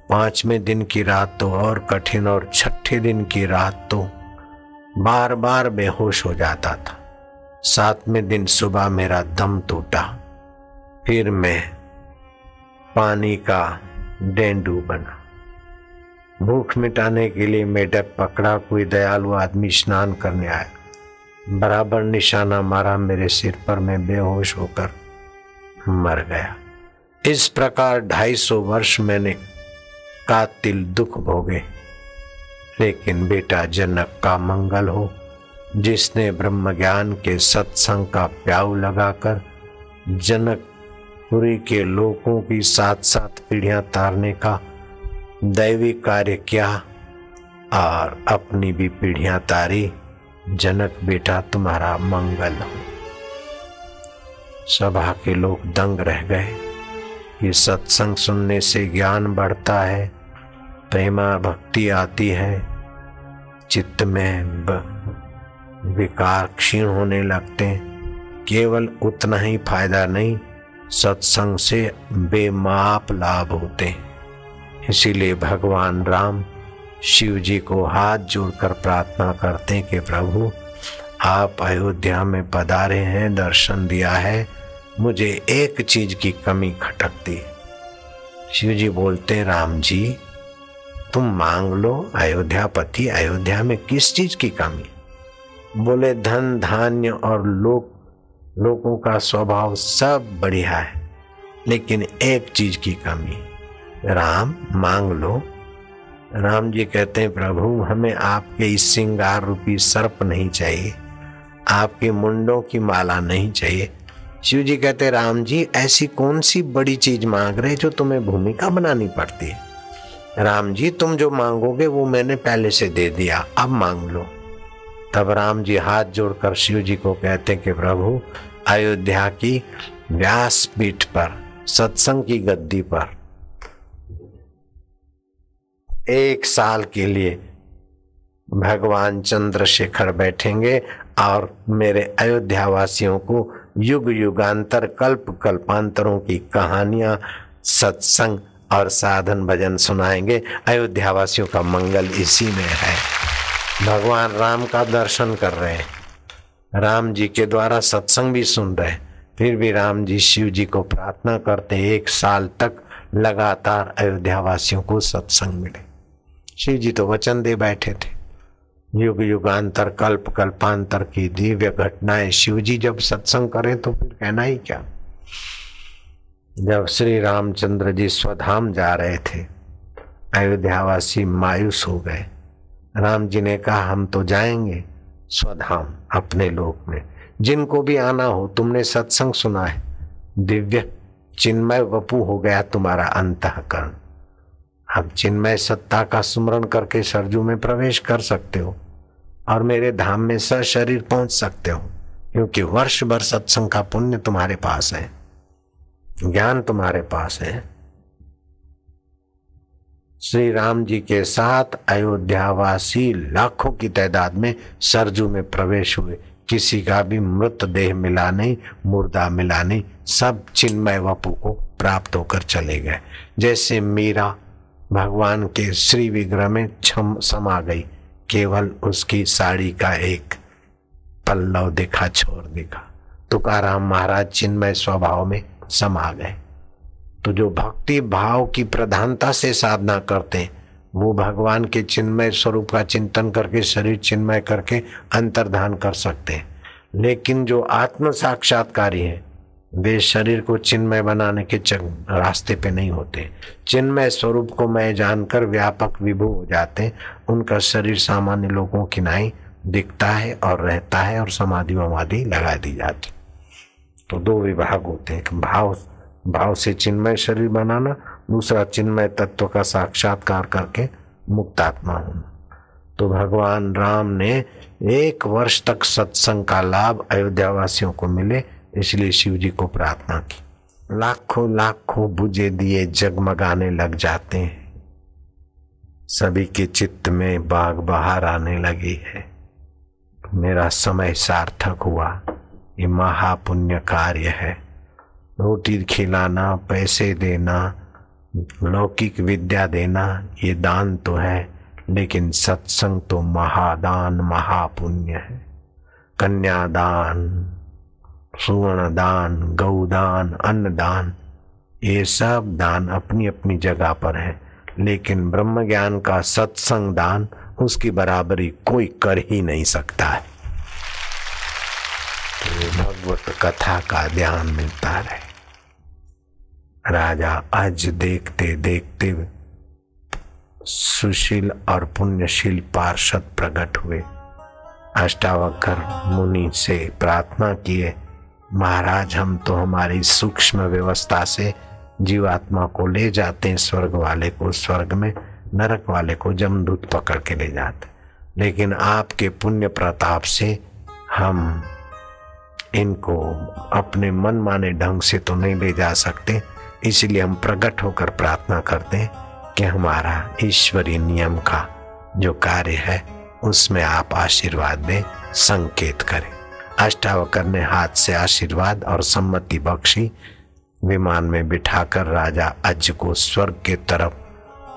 पाँचवें दिन की रात तो और कठिन और छठे दिन की रात तो बार बार बेहोश हो जाता था। सातवें दिन सुबह मेरा दम टूटा, फिर मैं पानी का डेंडू बना। भूख मिटाने के लिए मेढक पकड़ा, कोई दयालु आदमी स्नान करने आया। बराबर निशाना मारा मेरे सिर पर, मैं बेहोश होकर मर गया। इस प्रकार ढाई सौ वर्ष मैंने कातिल दुख भोगे। लेकिन बेटा, जनक का मंगल हो, जिसने ब्रह्म ज्ञान के सत्संग का प्याऊ लगाकर जनकपुरी के लोगों की साथ साथ पीढ़ियाँ तारने का दैवी कार्य किया और अपनी भी पीढ़ियाँ तारी। जनक बेटा, तुम्हारा मंगल। हो सभा के लोग दंग रह गए। ये सत्संग सुनने से ज्ञान बढ़ता है, प्रेमा भक्ति आती है। चित्त में विकार क्षीण होने लगते हैं। केवल उतना ही फ़ायदा नहीं, सत्संग से बेमाप लाभ होते हैं। इसीलिए भगवान राम शिव जी को हाथ जोड़कर प्रार्थना करते हैं कि प्रभु, आप अयोध्या में पधारे हैं, दर्शन दिया है, मुझे एक चीज़ की कमी खटकती है। शिव जी बोलते, राम जी, तुम मांग लो, अयोध्यापति, अयोध्या में किस चीज़ की कमी बोले, धन, धान्य और लोक, लोगों का स्वभाव सब बढ़िया है, लेकिन एक चीज़ की कमी राम, मांग लो राम जी कहते हैं, प्रभु, हमें आपके इस श्रृंगार रूपी सर्प नहीं चाहिए। आपके मुंडों की माला नहीं चाहिए। शिव जी कहते राम जी, ऐसी कौन सी बड़ी चीज़ मांग रहे जो तुम्हें भूमिका बनानी पड़ती है? राम जी, तुम जो मांगोगे वो मैंने पहले से दे दिया, अब मांग लो। तब राम जी हाथ जोड़कर शिव जी को कहते कि, प्रभु, अयोध्या की व्यास पीठ पर, सत्संग की गद्दी पर एक साल के लिए भगवान चंद्रशेखर बैठेंगे और मेरे अयोध्या वासियों को युग युगांतर कल्प कल्पांतरों की कहानियाँ, सत्संग और साधन भजन सुनाएँगे। अयोध्या वासियों का मंगल इसी में है। भगवान राम का दर्शन कर रहे हैं। राम जी के द्वारा सत्संग भी सुन रहे हैं। फिर भी राम जी शिव जी को प्रार्थना करते एक साल तक लगातार अयोध्या वासियों को सत्संग मिले। शिव जी तो वचन दे बैठे थे। युग युगांतर, कल्प कल्पांतर की दिव्य घटनाएँ शिव जी जब सत्संग करें तो फिर कहना ही क्या? जब श्री रामचंद्र जी स्वधाम जा रहे थे, अयोध्यावासी मायूस हो गए। राम जी ने कहा, हम तो जाएँगे स्वधाम अपने लोक में। जिनको भी आना हो, तुमने सत्संग सुना है। दिव्य चिन्मय वपु हो गया तुम्हारा अंतकरण। अब चिन्मय सत्ता का स्मरण करके सरजू में प्रवेश कर सकते हो और मेरे धाम में स शरीर पहुँच सकते हो, क्योंकि वर्ष भर सत्संग का पुण्य तुम्हारे पास है, ज्ञान तुम्हारे पास है। श्री राम जी के साथ अयोध्यावासी लाखों की तादाद में सरजू में प्रवेश हुए। किसी का भी मृत देह मिला नहीं, मुर्दा मिला नहीं, सब चिन्मय वपू को प्राप्त होकर चले गए। जैसे मीरा भगवान के श्री विग्रह में छम समा गई। केवल उसकी साड़ी का एक पल्लव दिखा छोड़ दिखा। तुकाराम महाराज चिन्मय स्वभाव में समा गए। तो जो भक्ति भाव की प्रधानता से साधना करते हैं, वो भगवान के चिन्मय स्वरूप का चिंतन करके, शरीर चिन्मय करके अंतर्धान कर सकते हैं। लेकिन जो आत्म साक्षात्कारी है वे शरीर को चिन्मय बनाने के रास्ते पे नहीं होते। चिन्मय स्वरूप को मैं जानकर व्यापक विभू हो जाते उनका शरीर सामान्य लोगों की नाई दिखता है और रहता है और समाधि वमाधि लगा दी जाती। तो दो विभाग होते हैं। भाव भाव से चिन्मय शरीर बनाना, दूसरा चिन्मय तत्व का साक्षात्कार करके मुक्तात्मा होना। तो भगवान राम ने एक वर्ष तक सत्संग का लाभ अयोध्या वासियों को मिले। इसलिए शिव जी को प्रार्थना की। लाखों लाखों बुझे दिए जगमगाने लग जाते हैं। सभी के चित्त में बाग बहार आने लगी है। मेरा समय सार्थक हुआ। ये महापुण्य कार्य है। रोटी खिलाना, पैसे देना, लौकिक विद्या देना, ये दान तो है, लेकिन सत्संग तो महादान, महापुण्य है। कन्यादान सुवर्ण दान गौदान, अन्नदान, ये सब दान अपनी अपनी जगह पर है। लेकिन ब्रह्म ज्ञान का सत्संग दान उसकी बराबरी कोई कर ही नहीं सकता है। तो भगवत कथा का ध्यान मिलता रहे। राजा आज देखते देखते सुशील और पुण्यशील पार्षद प्रकट हुए। अष्टावकर मुनि से प्रार्थना किए। महाराज, हम तो हमारी सूक्ष्म व्यवस्था से जीवात्मा को ले जाते हैं, स्वर्ग वाले को, स्वर्ग में नरक वाले को जमदूत पकड़ के ले जाते लेकिन आपके पुण्य प्रताप से हम इनको अपने मन माने ढंग से तो नहीं ले जा सकते, इसलिए हम प्रकट होकर प्रार्थना करते हैं कि हमारा ईश्वरीय नियम का जो कार्य है, उसमें आप आशीर्वाद दें, संकेत करें। अष्टावकर ने हाथ से आशीर्वाद और सम्मति बख्शी, विमान में बिठाकर राजा अज को स्वर्ग के तरफ़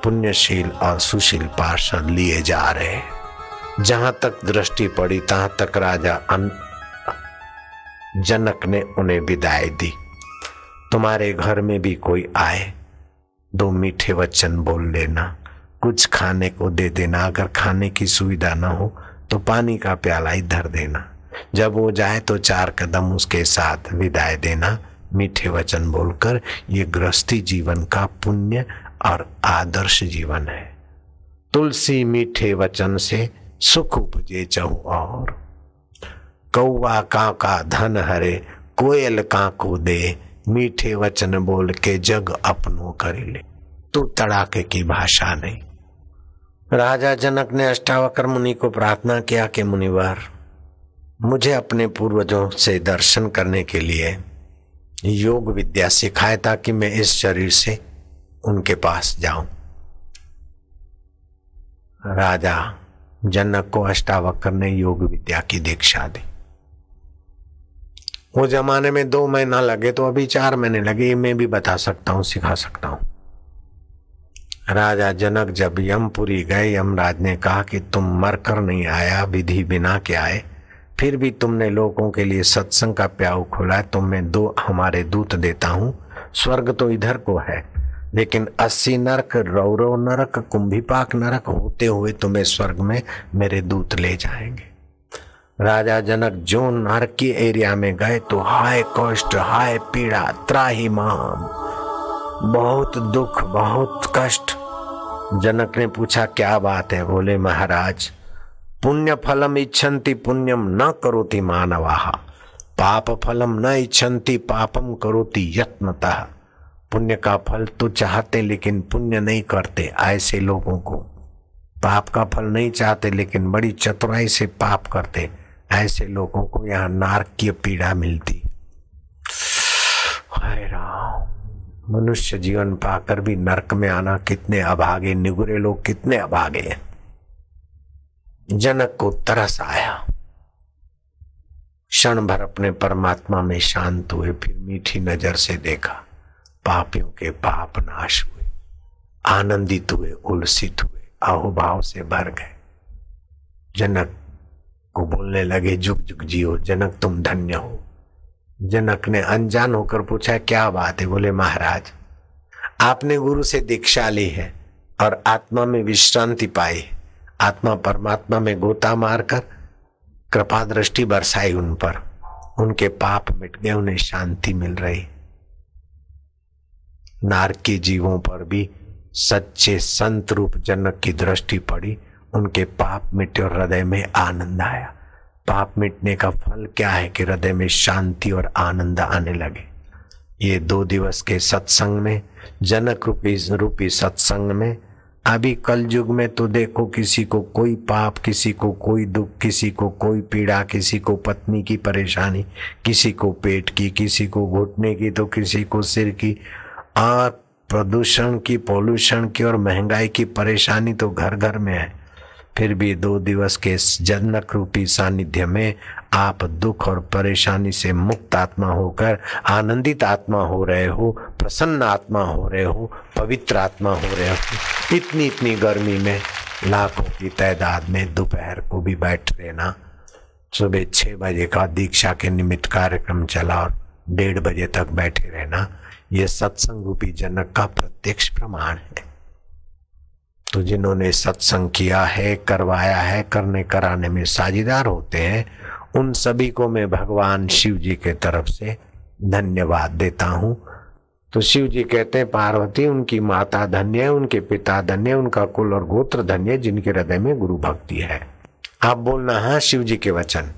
पुण्यशील और सुशील पार्षद लिए जा रहे जहाँ तक दृष्टि पड़ी, तहां तक राजा अन... जनक ने उन्हें विदाई दी। तुम्हारे घर में भी कोई आए, दो मीठे वचन बोल लेना। कुछ खाने को दे देना। अगर खाने की सुविधा न हो तो पानी का प्याला इधर देना। जब वो जाए तो चार कदम उसके साथ विदाई देना, मीठे वचन बोलकर, ये गृहस्थी जीवन का पुण्य और आदर्श जीवन है। तुलसी मीठे वचन से सुख उपजे चहु और। कौआ का धन हरे, कोयल का को दे, मीठे वचन बोल के जग अपनो कर ले। तू तड़ाके की भाषा नहीं। राजा जनक ने अष्टावकर मुनि को प्रार्थना किया कि मुनिवर मुझे अपने पूर्वजों से दर्शन करने के लिए योग विद्या सिखाए ताकि मैं इस शरीर से उनके पास जाऊँ। राजा, जनक को अष्टावक्र ने योग विद्या की दीक्षा दी। वो जमाने में दो महीना लगे तो अभी चार महीने लगे मैं भी बता सकता हूँ, सिखा सकता हूँ। राजा, जनक जब यमपुरी गए, यमराज ने कहा कि तुम मरकर नहीं आया, विधि बिना के आए। फिर भी तुमने लोगों के लिए सत्संग का प्याऊ खोला तो मैं दो, हमारे दूत देता हूँ। स्वर्ग तो इधर को है, लेकिन अस्सी नरक रौरव नरक, कुंभीपाक नरक होते हुए तुम्हें स्वर्ग में मेरे दूत ले जाएँगे। राजा जनक जो नरक एरिया में गए तो हाय कष्ट, हाय पीड़ा, त्राही माम, बहुत दुख, बहुत कष्ट। जनक ने पूछा, क्या बात है? बोले, महाराज पुण्य फलम इच्छन्ति, पुण्यम न करोति मानवा। पाप फलम न इच्छन्ति पापम करोति यत्नतः। पुण्य का फल तो चाहते, लेकिन पुण्य नहीं करते ऐसे लोगों को। पाप का फल नहीं चाहते, लेकिन बड़ी चतुराई से पाप करते ऐसे लोगों को यहाँ नारकीय पीड़ा मिलती। हाय राम, मनुष्य जीवन पाकर भी नरक में आना कितने अभागे, निगुरे लोग कितने अभागे हैं। जनक को तरस आया। क्षण भर अपने परमात्मा में शांत हुए, फिर मीठी नज़र से देखा, पापियों के पाप नाश हुए, आनंदित हुए, उल्सित हुए, अहोभाव से भर गए। जनक को बोलने लगे, जुग जुग जियो, जनक तुम धन्य हो। जनक ने अनजान होकर पूछा, क्या बात है? बोले, महाराज, आपने गुरु से दीक्षा ली है और आत्मा में विश्रांति पाई आत्मा परमात्मा में गोता मारकर कृपा दृष्टि बरसाई उन पर। उनके पाप मिट गए, उन्हें शांति मिल रही। नारकी जीवों पर भी सच्चे संत रूप जनक की दृष्टि पड़ी। उनके पाप मिटे और हृदय में आनंद आया। पाप मिटने का फल क्या है कि हृदय में शांति और आनंद आने लगे? ये दो दिवस के सत्संग में, जनक रूपी रूपी सत्संग में अभी कल युग में तो देखो किसी को कोई पाप, किसी को कोई दुख, किसी को कोई पीड़ा, किसी को पत्नी की परेशानी, किसी को पेट की, किसी को घुटने की तो किसी को सिर की। और प्रदूषण की पॉल्यूशन की और महँगाई की परेशानी तो घर घर में है। फिर भी दो दिवस के जनक रूपी सानिध्य में आप दुख और परेशानी से मुक्त आत्मा होकर आनंदित आत्मा हो रहे हो, प्रसन्न आत्मा हो रहे हो, पवित्र आत्मा हो रहे हो, इतनी इतनी गर्मी में लाखों की तादाद में दोपहर को भी बैठ रहना। सुबह छह बजे का दीक्षा के निमित्त कार्यक्रम चला और डेढ़ बजे तक बैठे रहना, यह सत्संग रूपी जनक का प्रत्यक्ष प्रमाण है। तो जिन्होंने सत्संग किया है, करवाया है, करने कराने में साझेदार होते हैं, उन सभी को मैं भगवान शिव जी के तरफ़ से धन्यवाद देता हूँ। तो शिव जी कहते हैं, पार्वती, उनकी माता धन्य है, उनके पिता धन्य उनका कुल और गोत्र धन्य जिनके हृदय में गुरु भक्ति है। आप बोलना हाँ शिव जी के वचन।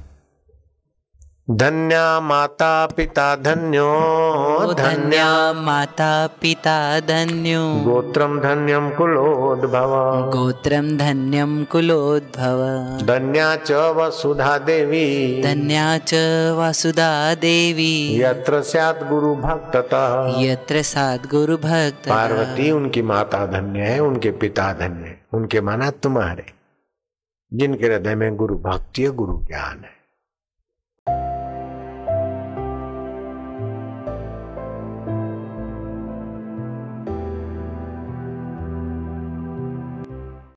धन्या माता पिता धन्यो धन्या माता पिता धन्यो। गोत्रम धन्यम कुलोद्भव। गोत्रं धन्यं कुलोद्भव। धन्या च वसुधा देवी। धन्या च वसुधा देवी। यत्र स्यात् गुरु भक्ततः यत्र सात गुरु भक्त पार्वती उनकी माता धन्य है उनके पिता धन्य है उनके माना तुम्हारे। जिनके हृदय में गुरु भक्ति है गुरु ज्ञान है।